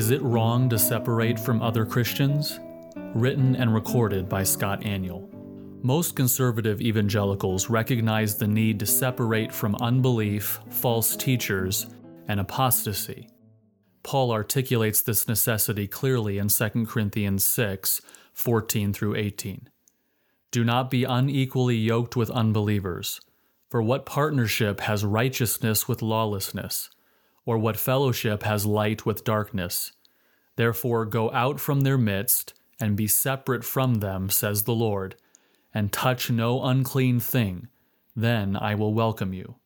Is It Wrong to Separate from Other Christians? Written and recorded by Scott Aniol. Most conservative evangelicals recognize the need to separate from unbelief, false teachers, and apostasy. Paul articulates this necessity clearly in 2 Corinthians 6 14 through 18. Do not be unequally yoked with unbelievers, for what partnership has righteousness with lawlessness? Or what fellowship has light with darkness? Therefore go out from their midst, and be separate from them, says the Lord, and touch no unclean thing, then I will welcome you.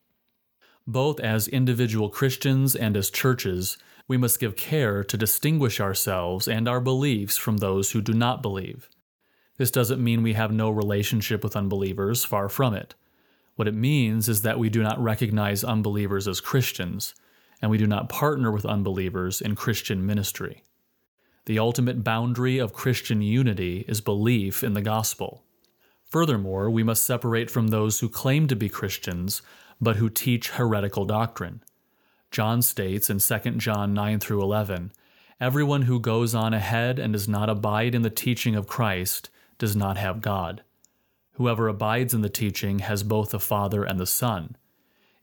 Both as individual Christians and as churches, we must give care to distinguish ourselves and our beliefs from those who do not believe. This doesn't mean we have no relationship with unbelievers, far from it. What it means is that we do not recognize unbelievers as Christians and we do not partner with unbelievers in Christian ministry. The ultimate boundary of Christian unity is belief in the gospel. Furthermore, we must separate from those who claim to be Christians but who teach heretical doctrine. John states in 2 John 9 through 11, Everyone who goes on ahead and does not abide in the teaching of Christ does not have God. Whoever abides in the teaching has both the Father and the Son.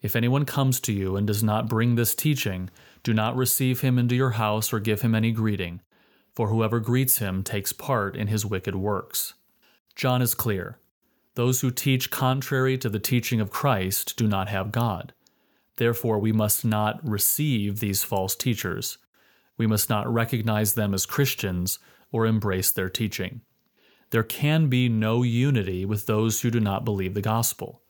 If anyone comes to you and does not bring this teaching, do not receive him into your house or give him any greeting, for whoever greets him takes part in his wicked works. John is clear. Those who teach contrary to the teaching of Christ do not have God. Therefore, we must not receive these false teachers. We must not recognize them as Christians or embrace their teaching. There can be no unity with those who do not believe the gospel.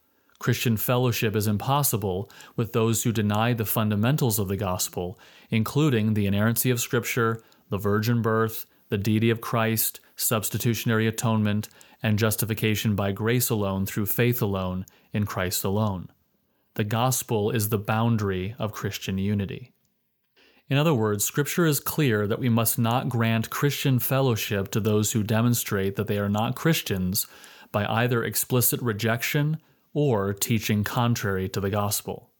Christian fellowship is impossible with those who deny the fundamentals of the gospel, including the inerrancy of Scripture, the virgin birth, the deity of Christ, substitutionary atonement, and justification by grace alone through faith alone in Christ alone. The gospel is the boundary of Christian unity. In other words, Scripture is clear that we must not grant Christian fellowship to those who demonstrate that they are not Christians by either explicit rejection or teaching contrary to the gospel.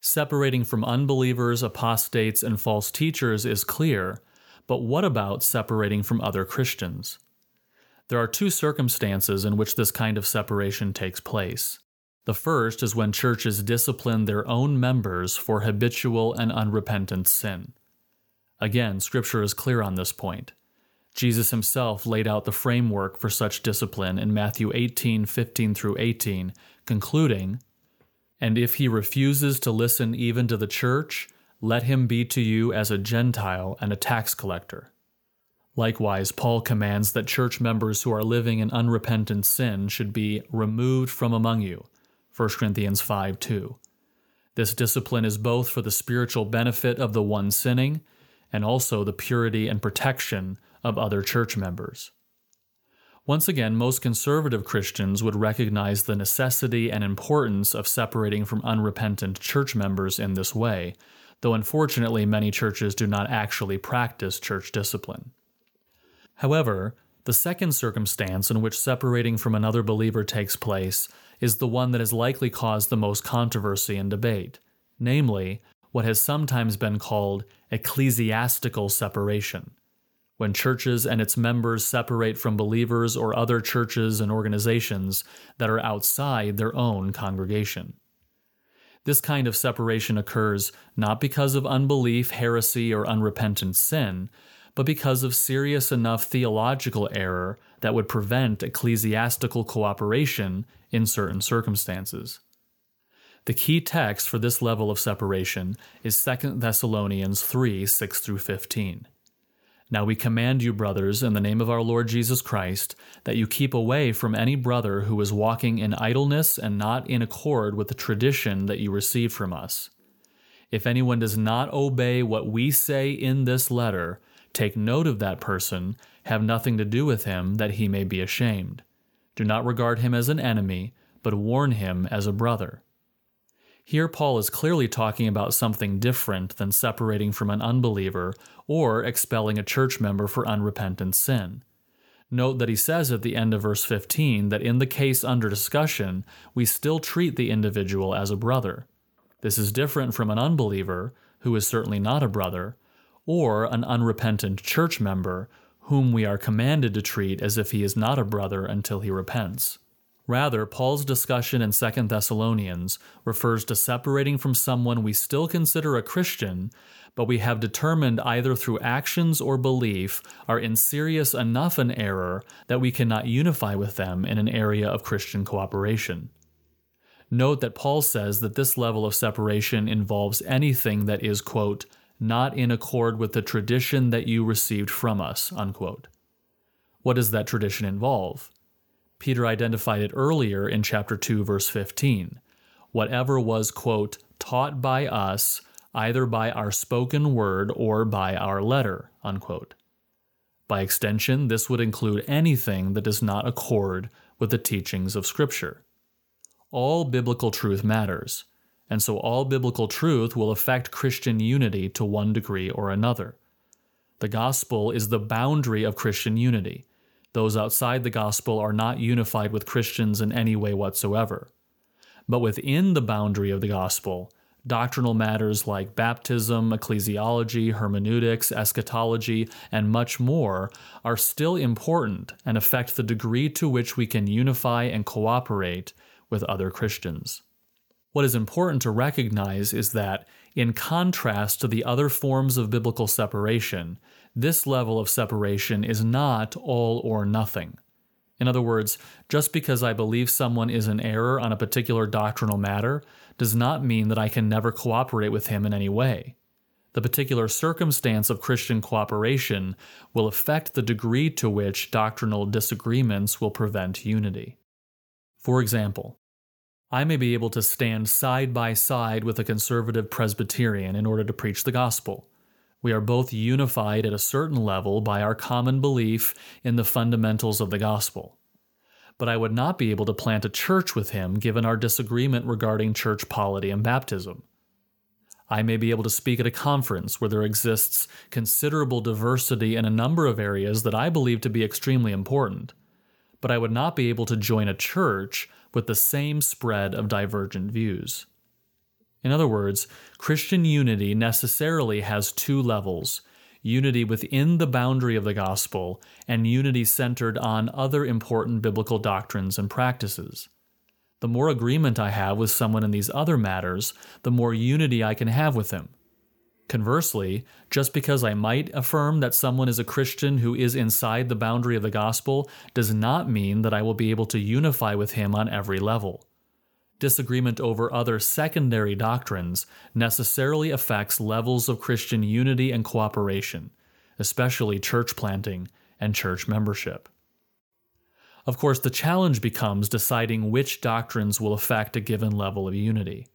Separating from unbelievers, apostates, and false teachers is clear, but what about separating from other Christians? There are two circumstances in which this kind of separation takes place. The first is when churches discipline their own members for habitual and unrepentant sin. Again, Scripture is clear on this point. Jesus himself laid out the framework for such discipline in Matthew 18 15 through 18, concluding, And if he refuses to listen even to the church, let him be to you as a Gentile and a tax collector. Likewise, Paul commands that church members who are living in unrepentant sin should be removed from among you. 1 Corinthians 5 2. This discipline is both for the spiritual benefit of the one sinning and also the purity and protection of other church members. Once again, most conservative Christians would recognize the necessity and importance of separating from unrepentant church members in this way, though unfortunately many churches do not actually practice church discipline. However, the second circumstance in which separating from another believer takes place is the one that has likely caused the most controversy and debate, namely, what has sometimes been called ecclesiastical separation when churches and its members separate from believers or other churches and organizations that are outside their own congregation. This kind of separation occurs not because of unbelief, heresy, or unrepentant sin, but because of serious enough theological error that would prevent ecclesiastical cooperation in certain circumstances. The key text for this level of separation is 2 Thessalonians 3 6 through 15. Now we command you, brothers, in the name of our Lord Jesus Christ, that you keep away from any brother who is walking in idleness and not in accord with the tradition that you received from us. If anyone does not obey what we say in this letter, take note of that person, have nothing to do with him, that he may be ashamed. Do not regard him as an enemy, but warn him as a brother. Here, Paul is clearly talking about something different than separating from an unbeliever or expelling a church member for unrepentant sin. Note that he says at the end of verse 15 that in the case under discussion, we still treat the individual as a brother. This is different from an unbeliever, who is certainly not a brother, or an unrepentant church member whom we are commanded to treat as if he is not a brother until he repents. Rather, Paul's discussion in 2 Thessalonians refers to separating from someone we still consider a Christian, but we have determined either through actions or belief are in serious enough an error that we cannot unify with them in an area of Christian cooperation. Note that Paul says that this level of separation involves anything that is, quote, not in accord with the tradition that you received from us, unquote. What does that tradition involve? Peter identified it earlier in chapter 2, verse 15. Whatever was, quote, taught by us, either by our spoken word or by our letter, unquote. By extension, this would include anything that does not accord with the teachings of Scripture. All biblical truth matters, and so all biblical truth will affect Christian unity to one degree or another. The gospel is the boundary of Christian unity. Those outside the gospel are not unified with Christians in any way whatsoever. But within the boundary of the gospel, doctrinal matters like baptism, ecclesiology, hermeneutics, eschatology, and much more are still important and affect the degree to which we can unify and cooperate with other Christians. What is important to recognize is that, in contrast to the other forms of biblical separation, this level of separation is not all or nothing. In other words, just because I believe someone is in error on a particular doctrinal matter does not mean that I can never cooperate with him in any way. The particular circumstance of Christian cooperation will affect the degree to which doctrinal disagreements will prevent unity. For example, I may be able to stand side by side with a conservative Presbyterian in order to preach the gospel. We are both unified at a certain level by our common belief in the fundamentals of the gospel. But I would not be able to plant a church with him given our disagreement regarding church polity and baptism. I may be able to speak at a conference where there exists considerable diversity in a number of areas that I believe to be extremely important, but I would not be able to join a church with the same spread of divergent views. In other words, Christian unity necessarily has two levels unity within the boundary of the gospel, and unity centered on other important biblical doctrines and practices. The more agreement I have with someone in these other matters, the more unity I can have with him. Conversely, just because I might affirm that someone is a Christian who is inside the boundary of the gospel does not mean that I will be able to unify with him on every level. Disagreement over other secondary doctrines necessarily affects levels of Christian unity and cooperation, especially church planting and church membership. Of course, the challenge becomes deciding which doctrines will affect a given level of unity.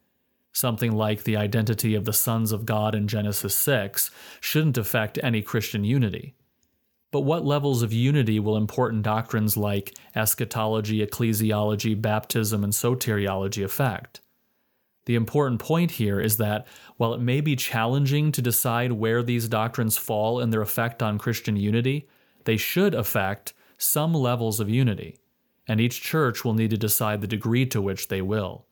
Something like the identity of the sons of God in Genesis 6 shouldn't affect any Christian unity. But what levels of unity will important doctrines like eschatology, ecclesiology, baptism, and soteriology affect? The important point here is that while it may be challenging to decide where these doctrines fall in their effect on Christian unity, they should affect some levels of unity, and each church will need to decide the degree to which they will.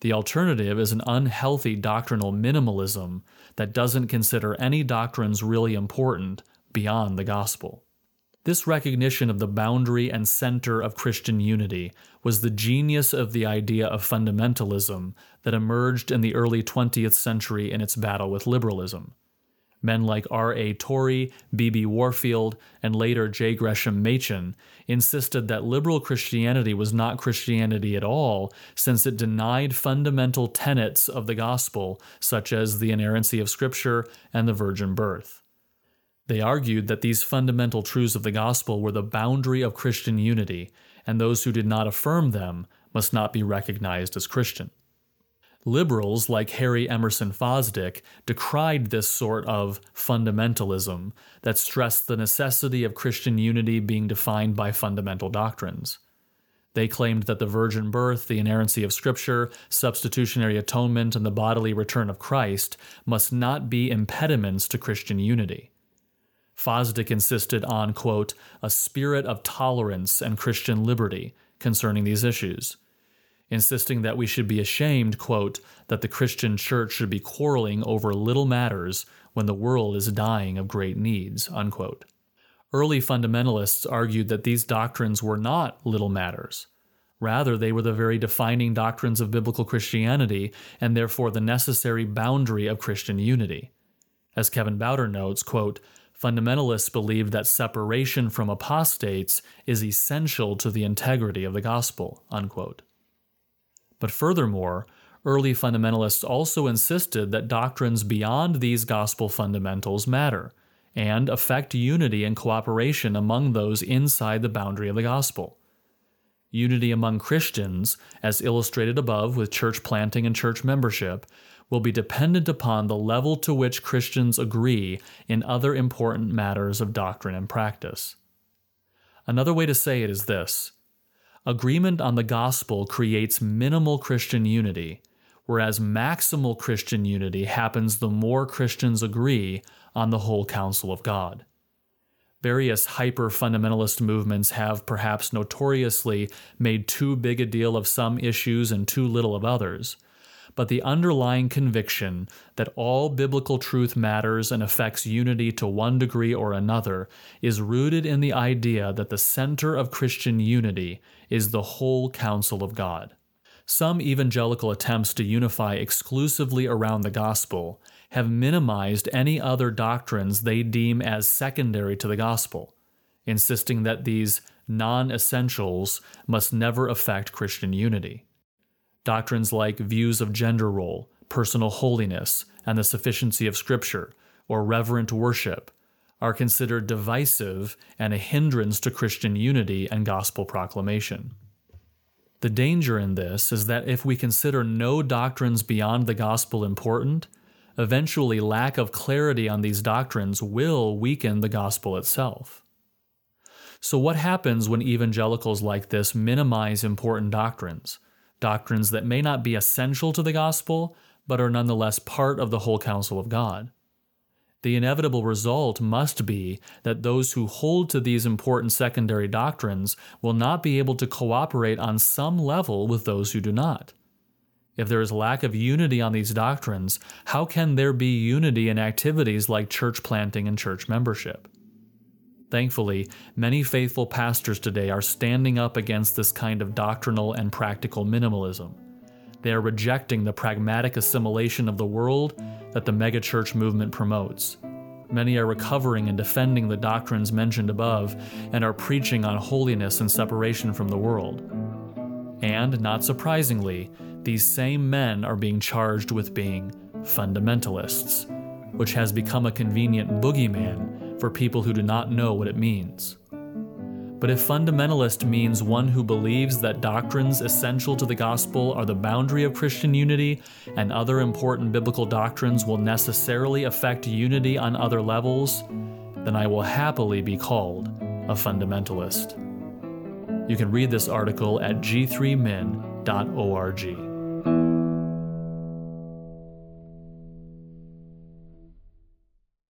The alternative is an unhealthy doctrinal minimalism that doesn't consider any doctrines really important beyond the gospel. This recognition of the boundary and center of Christian unity was the genius of the idea of fundamentalism that emerged in the early 20th century in its battle with liberalism. Men like R.A. Torrey, B.B. Warfield, and later J. Gresham Machen insisted that liberal Christianity was not Christianity at all, since it denied fundamental tenets of the gospel, such as the inerrancy of Scripture and the virgin birth. They argued that these fundamental truths of the gospel were the boundary of Christian unity, and those who did not affirm them must not be recognized as Christian. Liberals like Harry Emerson Fosdick decried this sort of fundamentalism that stressed the necessity of Christian unity being defined by fundamental doctrines. They claimed that the virgin birth, the inerrancy of Scripture, substitutionary atonement, and the bodily return of Christ must not be impediments to Christian unity. Fosdick insisted on, quote, a spirit of tolerance and Christian liberty concerning these issues insisting that we should be ashamed, quote, that the Christian church should be quarreling over little matters when the world is dying of great needs, unquote. Early fundamentalists argued that these doctrines were not little matters. Rather, they were the very defining doctrines of biblical Christianity and therefore the necessary boundary of Christian unity. As Kevin Bauder notes, quote, fundamentalists believe that separation from apostates is essential to the integrity of the gospel, unquote. But furthermore, early fundamentalists also insisted that doctrines beyond these gospel fundamentals matter and affect unity and cooperation among those inside the boundary of the gospel. Unity among Christians, as illustrated above with church planting and church membership, will be dependent upon the level to which Christians agree in other important matters of doctrine and practice. Another way to say it is this Agreement on the gospel creates minimal Christian unity, whereas maximal Christian unity happens the more Christians agree on the whole counsel of God. Various hyper fundamentalist movements have perhaps notoriously made too big a deal of some issues and too little of others but the underlying conviction that all biblical truth matters and affects unity to one degree or another is rooted in the idea that the center of Christian unity is the whole counsel of God. Some evangelical attempts to unify exclusively around the gospel have minimized any other doctrines they deem as secondary to the gospel, insisting that these non essentials must never affect Christian unity. Doctrines like views of gender role, personal holiness, and the sufficiency of Scripture, or reverent worship, are considered divisive and a hindrance to Christian unity and gospel proclamation. The danger in this is that if we consider no doctrines beyond the gospel important, eventually lack of clarity on these doctrines will weaken the gospel itself. So, what happens when evangelicals like this minimize important doctrines? Doctrines that may not be essential to the gospel, but are nonetheless part of the whole counsel of God. The inevitable result must be that those who hold to these important secondary doctrines will not be able to cooperate on some level with those who do not. If there is lack of unity on these doctrines, how can there be unity in activities like church planting and church membership? Thankfully, many faithful pastors today are standing up against this kind of doctrinal and practical minimalism. They are rejecting the pragmatic assimilation of the world that the megachurch movement promotes. Many are recovering and defending the doctrines mentioned above and are preaching on holiness and separation from the world. And, not surprisingly, these same men are being charged with being fundamentalists, which has become a convenient boogeyman for people who do not know what it means. But if fundamentalist means one who believes that doctrines essential to the gospel are the boundary of Christian unity and other important biblical doctrines will necessarily affect unity on other levels, then I will happily be called a fundamentalist. You can read this article at g3min.org.